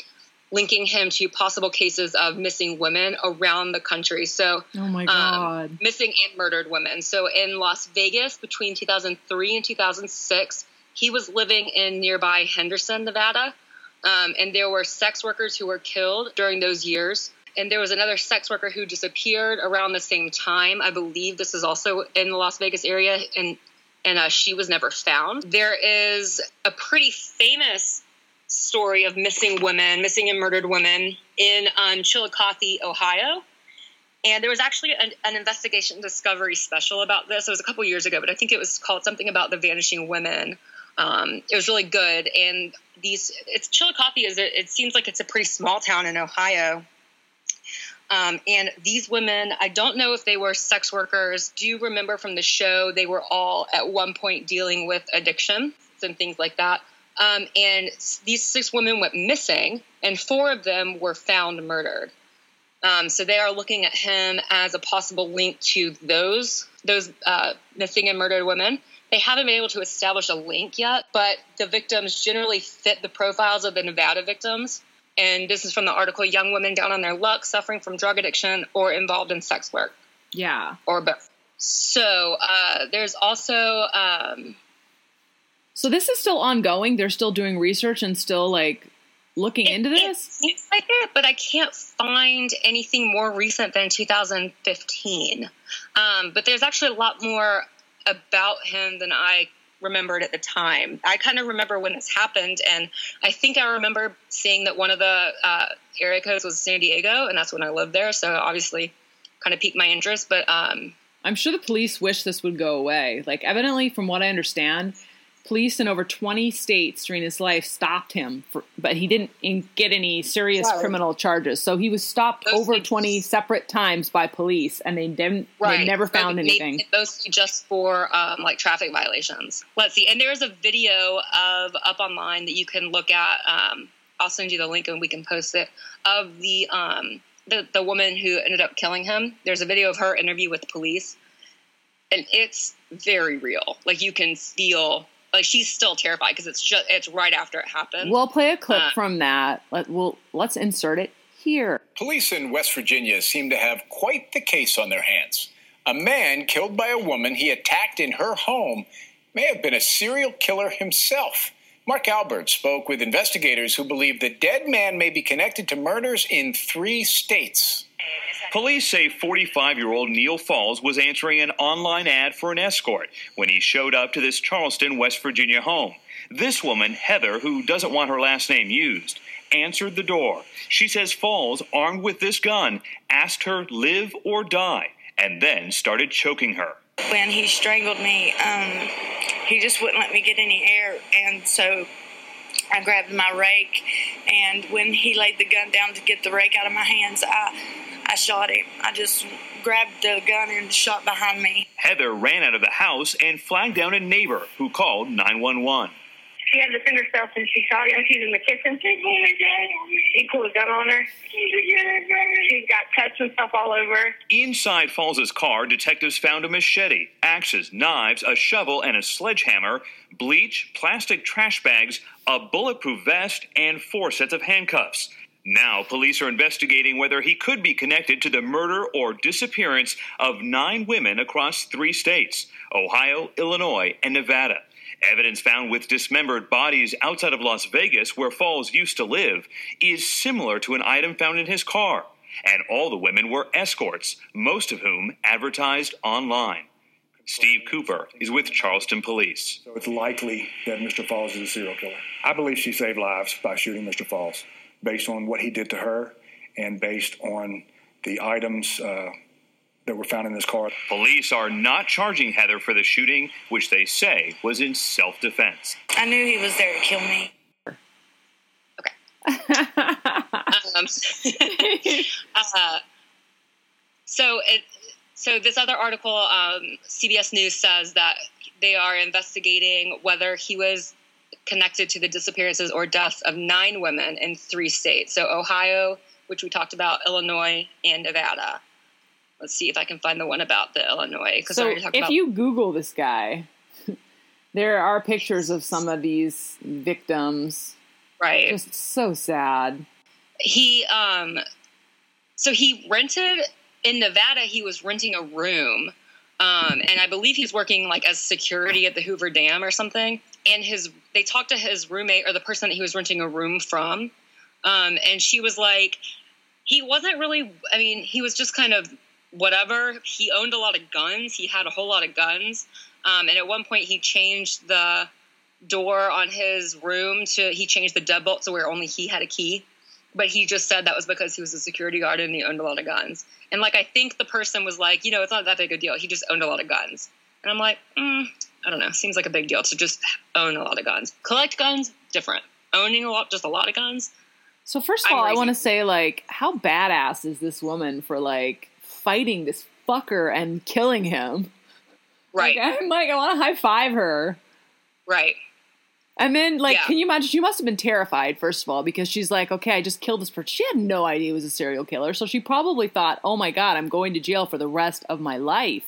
linking him to possible cases of missing women around the country. So, oh my um, god, um, missing and murdered women. So in Las Vegas between 2003 and 2006 he was living in nearby Henderson, Nevada, um, and there were sex workers who were killed during those years. And there was another sex worker who disappeared around the same time. I believe this is also in the Las Vegas area, and and uh, she was never found. There is a pretty famous story of missing women, missing and murdered women in um, Chillicothe, Ohio. And there was actually an, an, investigation discovery special about this. It was a couple years ago, but I think it was called something about the vanishing women. Um, it was really good. And these, it's Chillicothe is it, seems like it's a pretty small town in Ohio. Um, and these women, I don't know if they were sex workers. Do you remember from the show they were all at one point dealing with addiction and things like that? Um, and these six women went missing, and four of them were found murdered. Um, so they are looking at him as a possible link to those those uh, missing and murdered women. They haven't been able to establish a link yet, but the victims generally fit the profiles of the Nevada victims. And this is from the article Young Women Down on Their Luck, Suffering from Drug Addiction, or Involved in Sex Work. Yeah. Or both. So uh, there's also. Um, so this is still ongoing. They're still doing research and still like looking it, into this? It seems like it, but I can't find anything more recent than 2015. Um, but there's actually a lot more about him than I remembered at the time. I kind of remember when this happened, and I think I remember seeing that one of the uh, area codes was San Diego, and that's when I lived there. So obviously, kind of piqued my interest. But um, I'm sure the police wish this would go away. Like, evidently, from what I understand, Police in over 20 states during his life stopped him, for, but he didn't get any serious Sorry. criminal charges. So he was stopped those over 20 separate times by police, and they didn't. Right. They never found anything. Those just for um, like traffic violations. Let's see. And there's a video of up online that you can look at. Um, I'll send you the link and we can post it of the um, the the woman who ended up killing him. There's a video of her interview with the police, and it's very real. Like you can feel like she's still terrified because it's just it's right after it happened. We'll play a clip uh, from that. Let, we'll let's insert it here. Police in West Virginia seem to have quite the case on their hands. A man killed by a woman he attacked in her home may have been a serial killer himself. Mark Albert spoke with investigators who believe the dead man may be connected to murders in three states. Police say 45 year old Neil Falls was answering an online ad for an escort when he showed up to this Charleston, West Virginia home. This woman, Heather, who doesn't want her last name used, answered the door. She says Falls, armed with this gun, asked her live or die, and then started choking her. When he strangled me, um, he just wouldn't let me get any air, and so I grabbed my rake, and when he laid the gun down to get the rake out of my hands, I I shot him. I just grabbed the gun and shot behind me. Heather ran out of the house and flagged down a neighbor who called 911. She had to defend herself and she shot him. She's in the kitchen. He pulled a gun on her. She got cuts and stuff all over. Inside Falls's car, detectives found a machete, axes, knives, a shovel, and a sledgehammer, bleach, plastic trash bags, a bulletproof vest, and four sets of handcuffs. Now, police are investigating whether he could be connected to the murder or disappearance of nine women across three states Ohio, Illinois, and Nevada. Evidence found with dismembered bodies outside of Las Vegas, where Falls used to live, is similar to an item found in his car. And all the women were escorts, most of whom advertised online. Steve Cooper is with Charleston Police. So it's likely that Mr. Falls is a serial killer. I believe she saved lives by shooting Mr. Falls based on what he did to her and based on the items uh, that were found in this car. Police are not charging Heather for the shooting, which they say was in self defense. I knew he was there to kill me. Okay. *laughs* um, *laughs* uh, so it, so this other article, um, CBS News says that they are investigating whether he was connected to the disappearances or deaths of nine women in three states. So Ohio, which we talked about, Illinois, and Nevada. Let's see if I can find the one about the Illinois. So if about- you Google this guy, *laughs* there are pictures of some of these victims. Right. Just so sad. He um so he rented in Nevada he was renting a room. Um, and I believe he's working like as security at the Hoover Dam or something and his they talked to his roommate or the person that he was renting a room from um, and she was like he wasn't really i mean he was just kind of whatever. He owned a lot of guns. He had a whole lot of guns. Um, and at one point, he changed the door on his room to he changed the deadbolt to where only he had a key. But he just said that was because he was a security guard and he owned a lot of guns. And like I think the person was like, you know, it's not that big a deal. He just owned a lot of guns. And I'm like, mm, I don't know. Seems like a big deal to just own a lot of guns. Collect guns, different. Owning a lot, just a lot of guns. So first of I'm all, I want to say like, how badass is this woman for like fighting this fucker and killing him? Right, Like, *laughs* I'm like, I want to high five her. right. And then, like, Yeah. can you imagine? She must have been terrified, first of all, because she's like, okay, I just killed this person. She had no idea he was a serial killer. So she probably thought, oh my God, I'm going to jail for the rest of my life.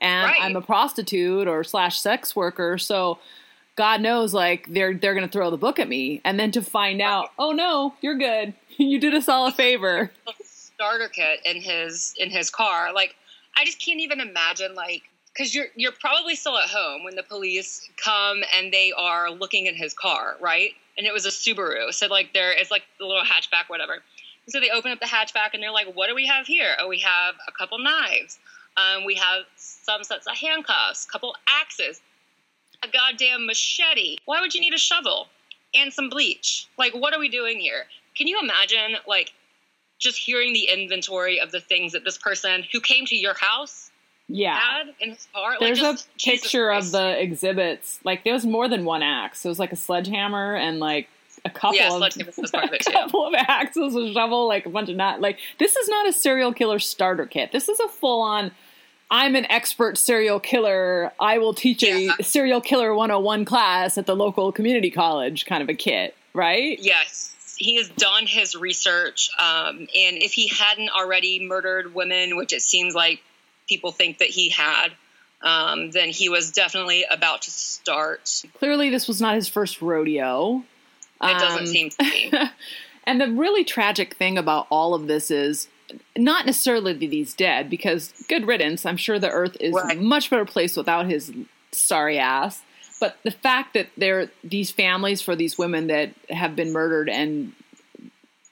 And Right. I'm a prostitute or slash sex worker. So God knows, like, they're, they're going to throw the book at me. And then to find out, oh no, you're good. *laughs* you did us all a favor. *laughs* starter kit in his in his car. Like I just can't even imagine like because you're you're probably still at home when the police come and they are looking in his car, right? And it was a Subaru, so like there it's like the little hatchback, whatever. And so they open up the hatchback and they're like, "What do we have here? Oh, we have a couple knives. Um, we have some sets of handcuffs, a couple axes, a goddamn machete. Why would you need a shovel and some bleach? Like, what are we doing here? Can you imagine like just hearing the inventory of the things that this person who came to your house Yeah. had in his car. There's like, just, a picture of the exhibits. Like, there was more than one axe. It was like a sledgehammer and like a couple Yeah, of was part of it, *laughs* a couple of axes, a shovel, like a bunch of not like this is not a serial killer starter kit. This is a full on. I'm an expert serial killer. I will teach Yeah. a serial killer 101 class at the local community college kind of a kit, right? Yes, he has done his research, um, and if he hadn't already murdered women, which it seems like people think that he had, um, then he was definitely about to start. Clearly, this was not his first rodeo. It doesn't Um, seem to be. *laughs* And the really tragic thing about all of this is not necessarily that he's dead, because good riddance. I'm sure the earth is Right. a much better place without his sorry ass. But the fact that there these families for these women that have been murdered and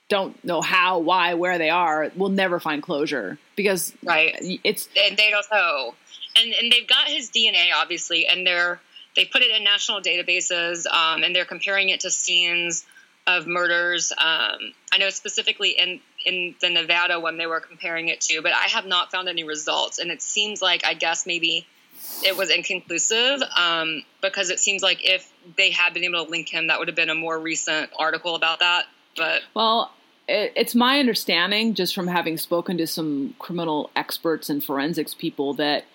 don't know how, why, where they are will never find closure because Right. it's and they don't know. And and they've got his DNA obviously, and they're they put it in national databases, um, and they're comparing it to scenes of murders. Um, I know specifically in in the Nevada one they were comparing it to, but I have not found any results. And it seems like I guess maybe it was inconclusive um, because it seems like if they had been able to link him, that would have been a more recent article about that. But Well, it, it's my understanding, just from having spoken to some criminal experts and forensics people, that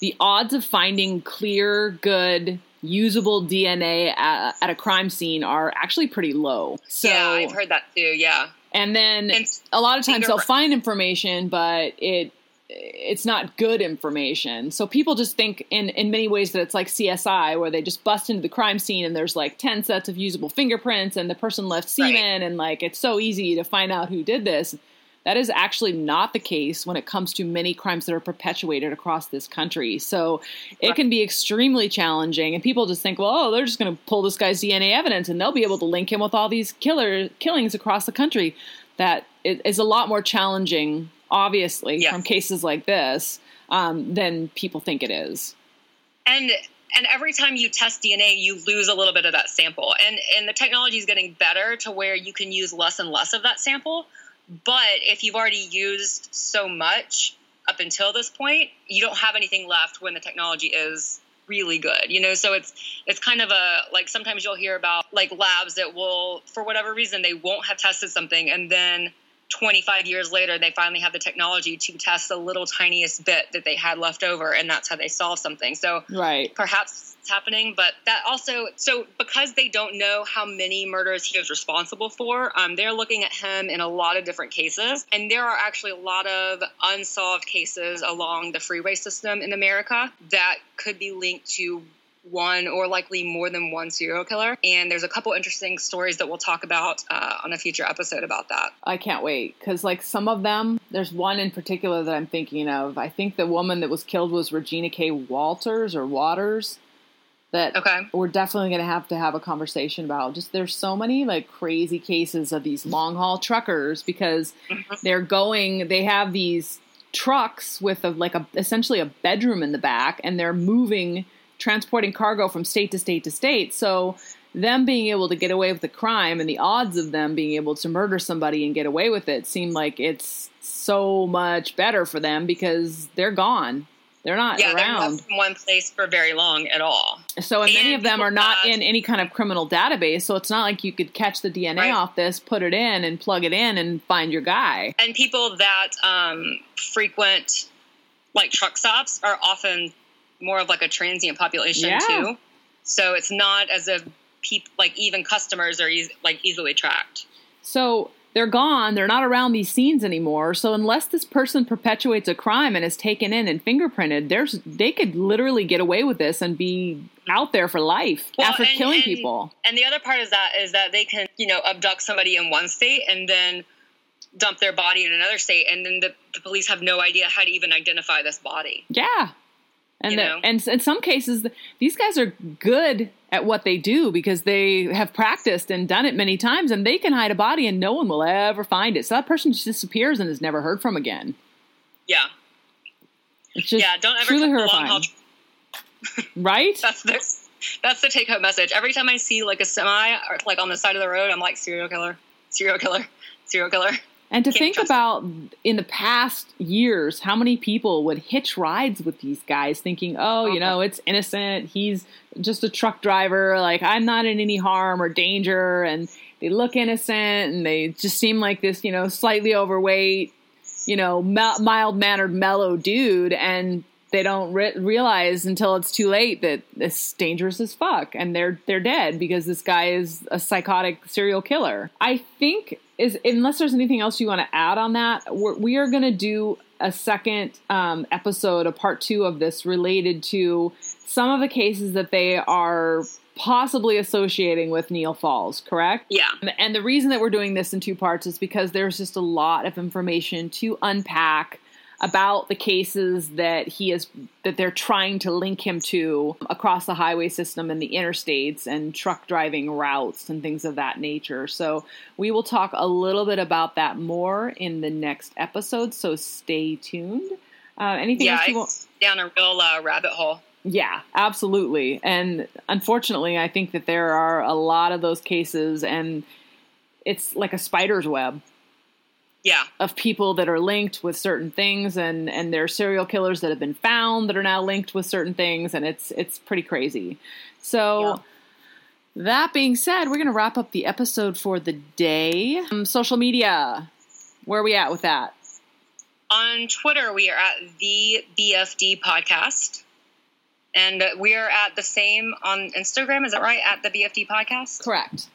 the odds of finding clear, good, usable DNA at, at a crime scene are actually pretty low. So, yeah, I've heard that too. Yeah. And then And a lot of times they'll find information, but it it's not good information. So people just think in in many ways that it's like CSI where they just bust into the crime scene and there's like 10 sets of usable fingerprints and the person left semen and like it's so easy to find out who did this. That is actually not the case when it comes to many crimes that are perpetuated across this country. So it can be extremely challenging, and people just think, well, oh, they're just going to pull this guy's DNA evidence, and they'll be able to link him with all these killer killings across the country. That is a lot more challenging, obviously, Yeah. from cases like this um, than people think it is. and and every time you test DNA, you lose a little bit of that sample. And and the technology is getting better to where you can use less and less of that sample. But if you've already used so much up until this point, you don't have anything left when the technology is really good. You know, so it's it's kind of a like sometimes you'll hear about like labs that will for whatever reason they won't have tested something and then 25 years later they finally have the technology to test the little tiniest bit that they had left over and that's how they solve something. So Right. perhaps it's happening, but that also so because they don't know how many murders he is responsible for, um, they're looking at him in a lot of different cases, and there are actually a lot of unsolved cases along the freeway system in America that could be linked to one or likely more than one serial killer. And there's a couple interesting stories that we'll talk about uh, on a future episode about that. I can't wait because, like, some of them, there's one in particular that I'm thinking of. I think the woman that was killed was Regina K. Walters or Waters. That Okay. we're definitely going to have to have a conversation about. Just there's so many like crazy cases of these long haul truckers because mm-hmm. they're going, they have these trucks with a, like a essentially a bedroom in the back, and they're moving, transporting cargo from state to state to state. So them being able to get away with the crime and the odds of them being able to murder somebody and get away with it seem like it's so much better for them because they're gone. They're not yeah, they're around. not in one place for very long at all. So, and, many of them are not have- in any kind of criminal database. So, it's not like you could catch the DNA Right. off this, put it in, and plug it in and find your guy. And people that um, frequent like truck stops are often more of like a transient population Yeah. too. So it's not as if people like even customers are eas like easily tracked. So, they're gone. They're not around these scenes anymore. So, unless this person perpetuates a crime and is taken in and fingerprinted, there's they could literally get away with this and be out there for life Well, after and- killing and- people. And the other part is that is that they can you know abduct somebody in one state and then dump their body in another state, and then the, the police have no idea how to even identify this body. Yeah. And the- and in some cases, these guys are good at what they do because they have practiced and done it many times, and they can hide a body and no one will ever find it. So that person just disappears and is never heard from again. Yeah, It's just yeah. Don't ever truly horrifying, *laughs* right? That's the that's the take home message. Every time I see like a semi or like on the side of the road, I'm like serial killer, serial killer, serial killer. And to think about in the past years, how many people would hitch rides with these guys thinking, oh, you know, it's innocent. He's just a truck driver. Like, I'm not in any harm or danger. And they look innocent and they just seem like this, you know, slightly overweight, you know, mild mannered, mellow dude. And they don't re- realize until it's too late that it's dangerous as fuck and they're they're dead because this guy is a psychotic serial killer. I think is unless there's anything else you want to add on that, we're, we are going to do a second um, episode, a part two of this related to some of the cases that they are possibly associating with Neil Falls, correct? Yeah. And the reason that we're doing this in two parts is because there's just a lot of information to unpack about the cases that he is that they're trying to link him to across the highway system and the interstates and truck driving routes and things of that nature. So we will talk a little bit about that more in the next episode. So stay tuned. Uh, anything Yeah, else you want? down a real uh, rabbit hole. Yeah, absolutely. And unfortunately, I think that there are a lot of those cases, and it's like a spider's web Yeah, of people that are linked with certain things, and and there are serial killers that have been found that are now linked with certain things, and it's it's pretty crazy. So. That being said, we're going to wrap up the episode for the day. Um, social media, where are we at with that? on Twitter we are at the BFD podcast, and we are at the same on Instagram. Is that right? At the BFD podcast. Correct.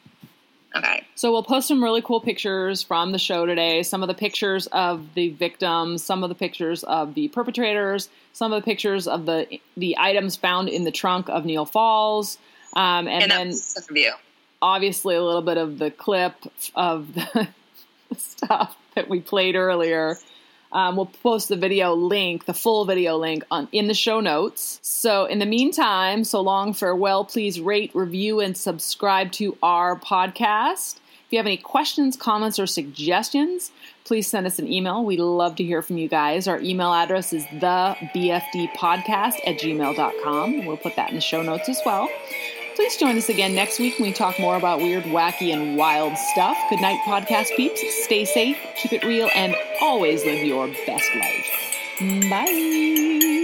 Okay. So we'll post some really cool pictures from the show today. Some of the pictures of the victims, some of the pictures of the perpetrators, some of the pictures of the the items found in the trunk of Neil Falls, um, and, And, then that's the review. obviously a little bit of the clip of the *laughs* stuff that we played earlier. Um, we'll post the video link, the full video link, on in the show notes. So, in the meantime, so long, farewell. Please rate, review, and subscribe to our podcast. If you have any questions, comments, or suggestions, please send us an email. We'd love to hear from you guys. Our email address is thebfdpodcast at gmail.com. We'll put that in the show notes as well. Please join us again next week when we talk more about weird, wacky, and wild stuff. Good night, podcast peeps. Stay safe, keep it real, and always live your best life. Bye.